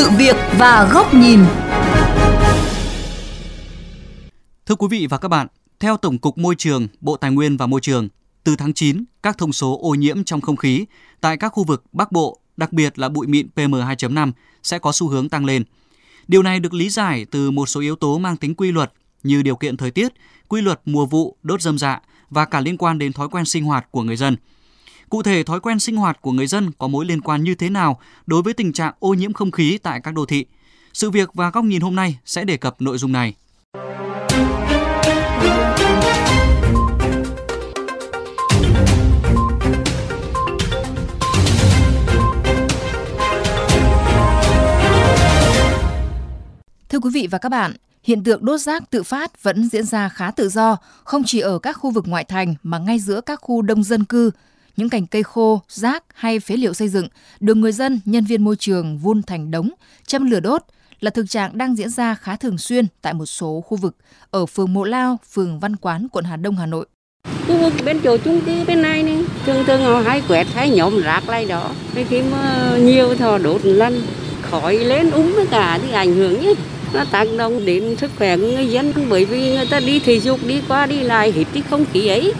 sự việc và góc nhìn. Thưa quý vị và các bạn, theo Tổng cục Môi trường, Bộ Tài nguyên và Môi trường, từ tháng 9, các thông số ô nhiễm trong không khí tại các khu vực Bắc Bộ, đặc biệt là bụi mịn PM2.5 sẽ có xu hướng tăng lên. Điều này được lý giải từ một số yếu tố mang tính quy luật như điều kiện thời tiết, quy luật mùa vụ, đốt dâm dạ và cả liên quan đến thói quen sinh hoạt của người dân. Cụ thể, thói quen sinh hoạt của người dân có mối liên quan như thế nào đối với tình trạng ô nhiễm không khí tại các đô thị? Sự việc và góc nhìn hôm nay sẽ đề cập nội dung này. Thưa quý vị và các bạn, hiện tượng đốt rác tự phát vẫn diễn ra khá tự do, không chỉ ở các khu vực ngoại thành mà ngay giữa các khu đông dân cư. Những cành cây khô, rác hay phế liệu xây dựng được người dân, nhân viên môi trường vun thành đống, châm lửa đốt là thực trạng đang diễn ra khá thường xuyên tại một số khu vực ở phường Mộ Lao, phường Văn Quán, quận Hà Đông, Hà Nội. Khu vực bên chỗ chung cư bên này này, thường thường họ hay quẹt hay nhóm rác lại đó. Khi mà nhiều thò đốt lăn, khói lên úng tất cả thì ảnh hưởng nhé nó tác động đến sức khỏe của người dân bởi vì người ta đi thể dục đi qua đi lại hít cái không khí ấy.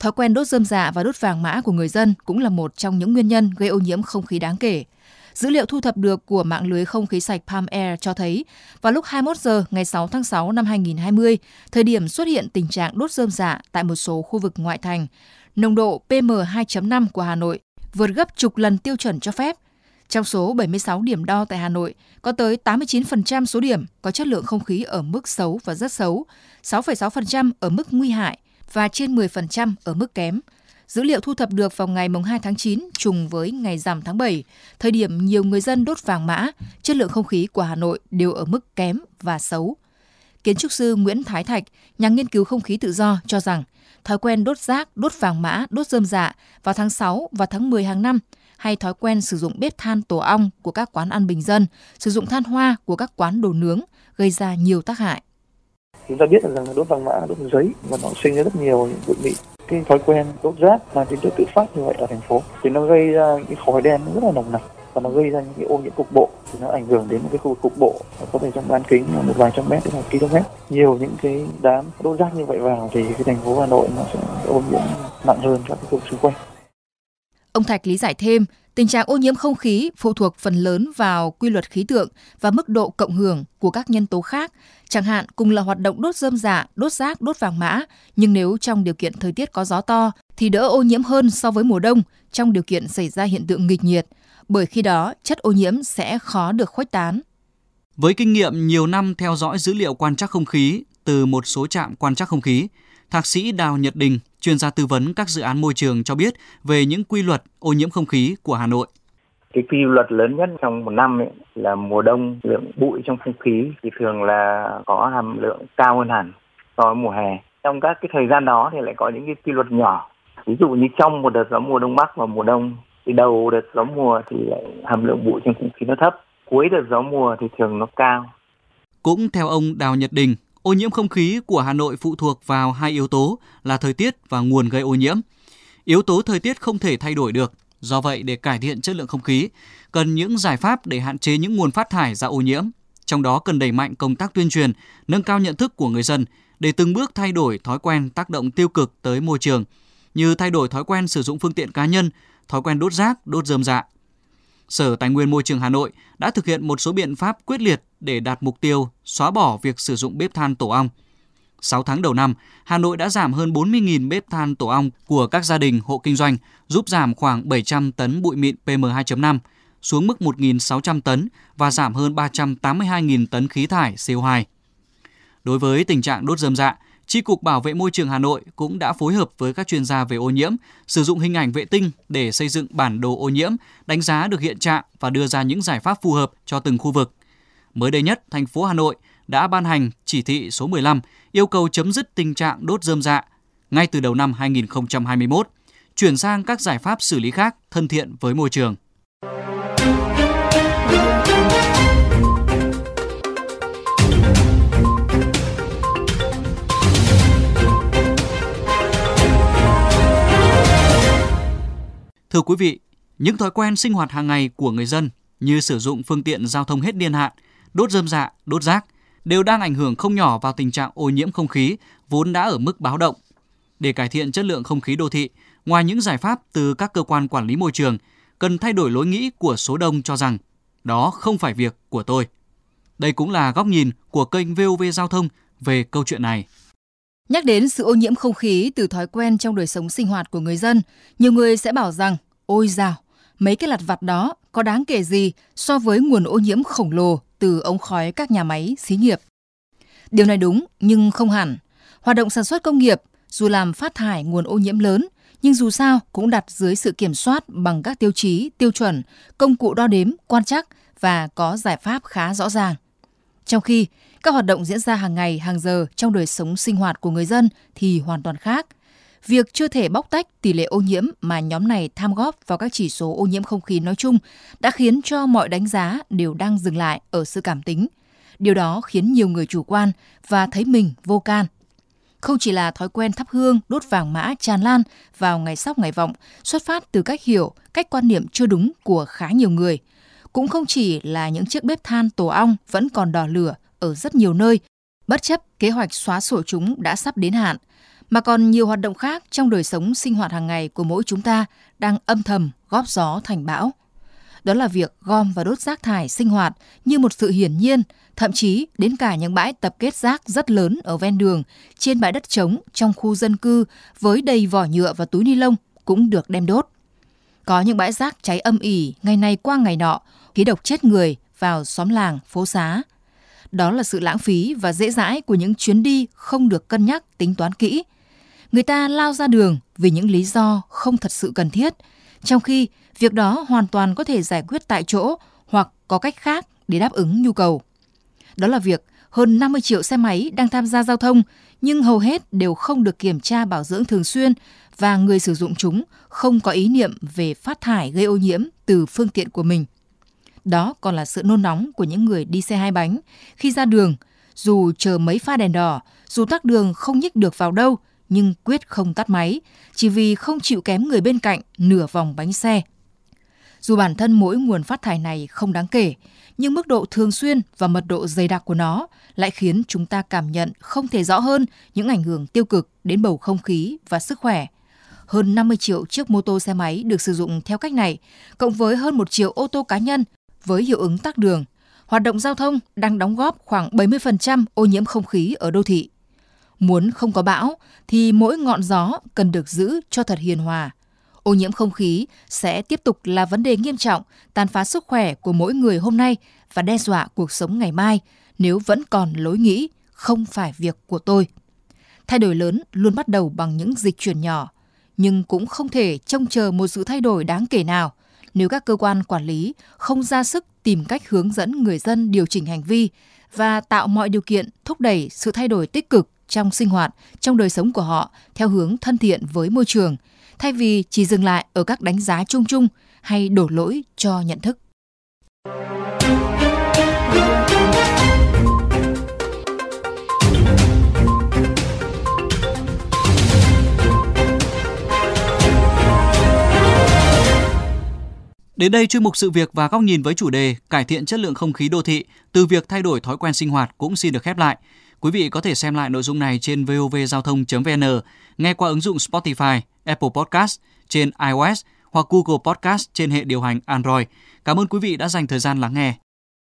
Thói quen đốt dơm dạ và đốt vàng mã của người dân cũng là một trong những nguyên nhân gây ô nhiễm không khí đáng kể. Dữ liệu thu thập được của mạng lưới không khí sạch Palm Air cho thấy, vào lúc 21 giờ ngày 6 tháng 6 năm 2020, thời điểm xuất hiện tình trạng đốt rơm dạ tại một số khu vực ngoại thành, nồng độ PM2.5 của Hà Nội vượt gấp chục lần tiêu chuẩn cho phép – trong số 76 điểm đo tại Hà Nội, có tới 89% số điểm có chất lượng không khí ở mức xấu và rất xấu, 6,6% ở mức nguy hại và trên 10% ở mức kém. Dữ liệu thu thập được vào ngày 2 tháng 9 trùng với ngày rằm tháng 7, thời điểm nhiều người dân đốt vàng mã, chất lượng không khí của Hà Nội đều ở mức kém và xấu. Kiến trúc sư Nguyễn Thái Thạch, nhà nghiên cứu không khí tự do cho rằng thói quen đốt rác, đốt vàng mã, đốt rơm dạ vào tháng 6 và tháng 10 hàng năm hay thói quen sử dụng bếp than tổ ong của các quán ăn bình dân, sử dụng than hoa của các quán đồ nướng gây ra nhiều tác hại. Chúng ta biết rằng là đốt vàng mã, đốt giấy và nó sinh ra rất nhiều những bụi mịn. Cái thói quen đốt rác mà tính chất tự phát như vậy ở thành phố thì nó gây ra cái khói đen rất là nồng nặc và nó gây ra những cái ô nhiễm cục bộ. Thì nó ảnh hưởng đến một cái khu vực cục bộ có thể trong bán kính là một vài trăm mét đến một km. Nhiều những cái đám đốt rác như vậy vào thì cái thành phố Hà Nội nó sẽ ô nhiễm nặng hơn các cái khu vực xung quanh. Ông Thạch lý giải thêm, tình trạng ô nhiễm không khí phụ thuộc phần lớn vào quy luật khí tượng và mức độ cộng hưởng của các nhân tố khác, chẳng hạn cùng là hoạt động đốt rơm dạ, đốt rác, đốt vàng mã, nhưng nếu trong điều kiện thời tiết có gió to thì đỡ ô nhiễm hơn so với mùa đông trong điều kiện xảy ra hiện tượng nghịch nhiệt, bởi khi đó chất ô nhiễm sẽ khó được khuếch tán. Với kinh nghiệm nhiều năm theo dõi dữ liệu quan trắc không khí từ một số trạm quan trắc không khí, Thạc sĩ Đào Nhật Đình, chuyên gia tư vấn các dự án môi trường cho biết về những quy luật ô nhiễm không khí của Hà Nội. Cái quy luật lớn nhất trong một năm ấy là mùa đông lượng bụi trong không khí thì thường là có hàm lượng cao hơn hẳn so với mùa hè. Trong các cái thời gian đó thì lại có những cái quy luật nhỏ. Ví dụ như trong một đợt gió mùa đông bắc và mùa đông thì đầu đợt gió mùa thì lại hàm lượng bụi trong không khí nó thấp, cuối đợt gió mùa thì thường nó cao. Cũng theo ông Đào Nhật Đình, Ô nhiễm không khí của Hà Nội phụ thuộc vào hai yếu tố là thời tiết và nguồn gây ô nhiễm. Yếu tố thời tiết không thể thay đổi được, do vậy để cải thiện chất lượng không khí, cần những giải pháp để hạn chế những nguồn phát thải ra ô nhiễm. Trong đó cần đẩy mạnh công tác tuyên truyền, nâng cao nhận thức của người dân để từng bước thay đổi thói quen tác động tiêu cực tới môi trường, như thay đổi thói quen sử dụng phương tiện cá nhân, thói quen đốt rác, đốt rơm dạ, Sở Tài nguyên Môi trường Hà Nội đã thực hiện một số biện pháp quyết liệt để đạt mục tiêu xóa bỏ việc sử dụng bếp than tổ ong. 6 tháng đầu năm, Hà Nội đã giảm hơn 40.000 bếp than tổ ong của các gia đình hộ kinh doanh, giúp giảm khoảng 700 tấn bụi mịn PM2.5 xuống mức 1.600 tấn và giảm hơn 382.000 tấn khí thải CO2. Đối với tình trạng đốt rơm dạ, Tri Cục Bảo vệ Môi trường Hà Nội cũng đã phối hợp với các chuyên gia về ô nhiễm, sử dụng hình ảnh vệ tinh để xây dựng bản đồ ô nhiễm, đánh giá được hiện trạng và đưa ra những giải pháp phù hợp cho từng khu vực. Mới đây nhất, thành phố Hà Nội đã ban hành chỉ thị số 15 yêu cầu chấm dứt tình trạng đốt rơm dạ ngay từ đầu năm 2021, chuyển sang các giải pháp xử lý khác thân thiện với môi trường. Thưa quý vị, những thói quen sinh hoạt hàng ngày của người dân như sử dụng phương tiện giao thông hết niên hạn, đốt rơm dạ, đốt rác đều đang ảnh hưởng không nhỏ vào tình trạng ô nhiễm không khí vốn đã ở mức báo động. Để cải thiện chất lượng không khí đô thị, ngoài những giải pháp từ các cơ quan quản lý môi trường, cần thay đổi lối nghĩ của số đông cho rằng đó không phải việc của tôi. Đây cũng là góc nhìn của kênh VOV Giao thông về câu chuyện này. Nhắc đến sự ô nhiễm không khí từ thói quen trong đời sống sinh hoạt của người dân, nhiều người sẽ bảo rằng, ôi dào, mấy cái lặt vặt đó có đáng kể gì so với nguồn ô nhiễm khổng lồ từ ống khói các nhà máy, xí nghiệp. Điều này đúng, nhưng không hẳn. Hoạt động sản xuất công nghiệp, dù làm phát thải nguồn ô nhiễm lớn, nhưng dù sao cũng đặt dưới sự kiểm soát bằng các tiêu chí, tiêu chuẩn, công cụ đo đếm, quan trắc và có giải pháp khá rõ ràng. Trong khi các hoạt động diễn ra hàng ngày, hàng giờ trong đời sống sinh hoạt của người dân thì hoàn toàn khác. Việc chưa thể bóc tách tỷ lệ ô nhiễm mà nhóm này tham góp vào các chỉ số ô nhiễm không khí nói chung đã khiến cho mọi đánh giá đều đang dừng lại ở sự cảm tính. Điều đó khiến nhiều người chủ quan và thấy mình vô can. Không chỉ là thói quen thắp hương, đốt vàng mã tràn lan vào ngày sóc ngày vọng, xuất phát từ cách hiểu, cách quan niệm chưa đúng của khá nhiều người. Cũng không chỉ là những chiếc bếp than tổ ong vẫn còn đỏ lửa ở rất nhiều nơi, bất chấp kế hoạch xóa sổ chúng đã sắp đến hạn, mà còn nhiều hoạt động khác trong đời sống sinh hoạt hàng ngày của mỗi chúng ta đang âm thầm góp gió thành bão. Đó là việc gom và đốt rác thải sinh hoạt như một sự hiển nhiên, thậm chí đến cả những bãi tập kết rác rất lớn ở ven đường, trên bãi đất trống trong khu dân cư với đầy vỏ nhựa và túi ni lông cũng được đem đốt. Có những bãi rác cháy âm ỉ ngày này qua ngày nọ, khí độc chết người vào xóm làng, phố xá. Đó là sự lãng phí và dễ dãi của những chuyến đi không được cân nhắc, tính toán kỹ. Người ta lao ra đường vì những lý do không thật sự cần thiết, trong khi việc đó hoàn toàn có thể giải quyết tại chỗ hoặc có cách khác để đáp ứng nhu cầu. Đó là việc hơn 50 triệu xe máy đang tham gia giao thông nhưng hầu hết đều không được kiểm tra bảo dưỡng thường xuyên và người sử dụng chúng không có ý niệm về phát thải gây ô nhiễm từ phương tiện của mình. Đó còn là sự nôn nóng của những người đi xe hai bánh khi ra đường, dù chờ mấy pha đèn đỏ, dù tắc đường không nhích được vào đâu, nhưng quyết không tắt máy, chỉ vì không chịu kém người bên cạnh nửa vòng bánh xe. Dù bản thân mỗi nguồn phát thải này không đáng kể, nhưng mức độ thường xuyên và mật độ dày đặc của nó lại khiến chúng ta cảm nhận không thể rõ hơn những ảnh hưởng tiêu cực đến bầu không khí và sức khỏe. Hơn 50 triệu chiếc mô tô xe máy được sử dụng theo cách này, cộng với hơn 1 triệu ô tô cá nhân với hiệu ứng tắc đường, hoạt động giao thông đang đóng góp khoảng 70% ô nhiễm không khí ở đô thị. Muốn không có bão thì mỗi ngọn gió cần được giữ cho thật hiền hòa. Ô nhiễm không khí sẽ tiếp tục là vấn đề nghiêm trọng, tàn phá sức khỏe của mỗi người hôm nay và đe dọa cuộc sống ngày mai nếu vẫn còn lối nghĩ không phải việc của tôi. Thay đổi lớn luôn bắt đầu bằng những dịch chuyển nhỏ, nhưng cũng không thể trông chờ một sự thay đổi đáng kể nào nếu các cơ quan quản lý không ra sức tìm cách hướng dẫn người dân điều chỉnh hành vi và tạo mọi điều kiện thúc đẩy sự thay đổi tích cực trong sinh hoạt, trong đời sống của họ theo hướng thân thiện với môi trường, thay vì chỉ dừng lại ở các đánh giá chung chung hay đổ lỗi cho nhận thức. Đến đây chuyên mục sự việc và góc nhìn với chủ đề cải thiện chất lượng không khí đô thị từ việc thay đổi thói quen sinh hoạt cũng xin được khép lại. Quý vị có thể xem lại nội dung này trên vovgiao thông.vn, nghe qua ứng dụng Spotify, Apple Podcast trên iOS hoặc Google Podcast trên hệ điều hành Android. Cảm ơn quý vị đã dành thời gian lắng nghe.